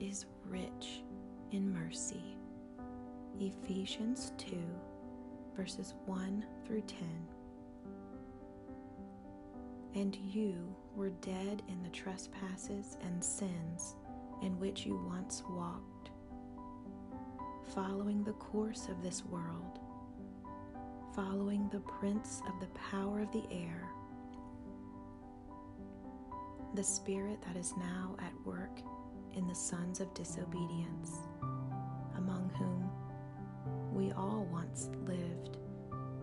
is rich in mercy. Ephesians 2, verses 1 through 10. And you were dead in the trespasses and sins in which you once walked, following the course of this world, following the prince of the power of the air, the spirit that is now at work in the sons of disobedience, among whom we all once lived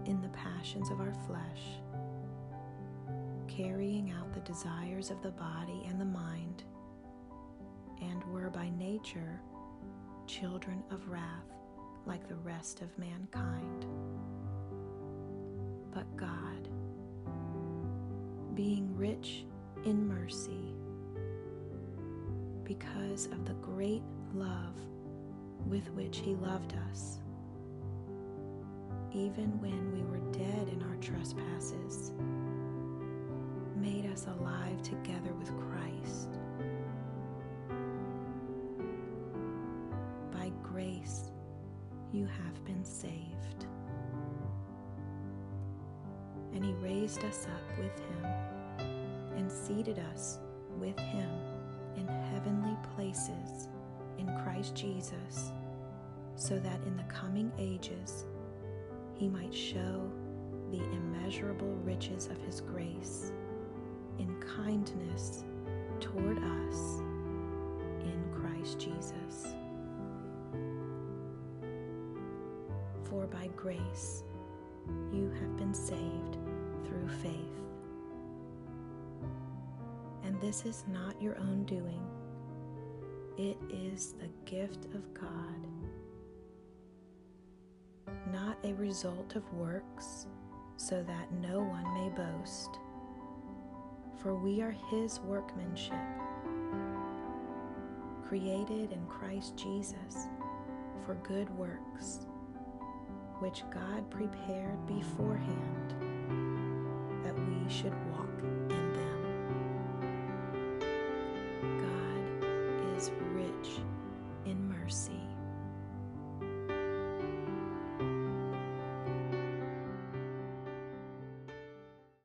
in the passions of our flesh, carrying out the desires of the body and the mind, and were by nature children of wrath like the rest of mankind. But God, being rich in mercy, because of the great love with which He loved us. Even when we were dead in our trespasses, made us alive together with Christ. By grace, you have been saved. And He raised us up with Him and seated us with Him Jesus, so that in the coming ages he might show the immeasurable riches of his grace in kindness toward us in Christ Jesus. For by grace you have been saved through faith and this is not your own doing. It is the gift of God, not a result of works, so that no one may boast. For we are His workmanship, created in Christ Jesus for good works, which God prepared beforehand that we should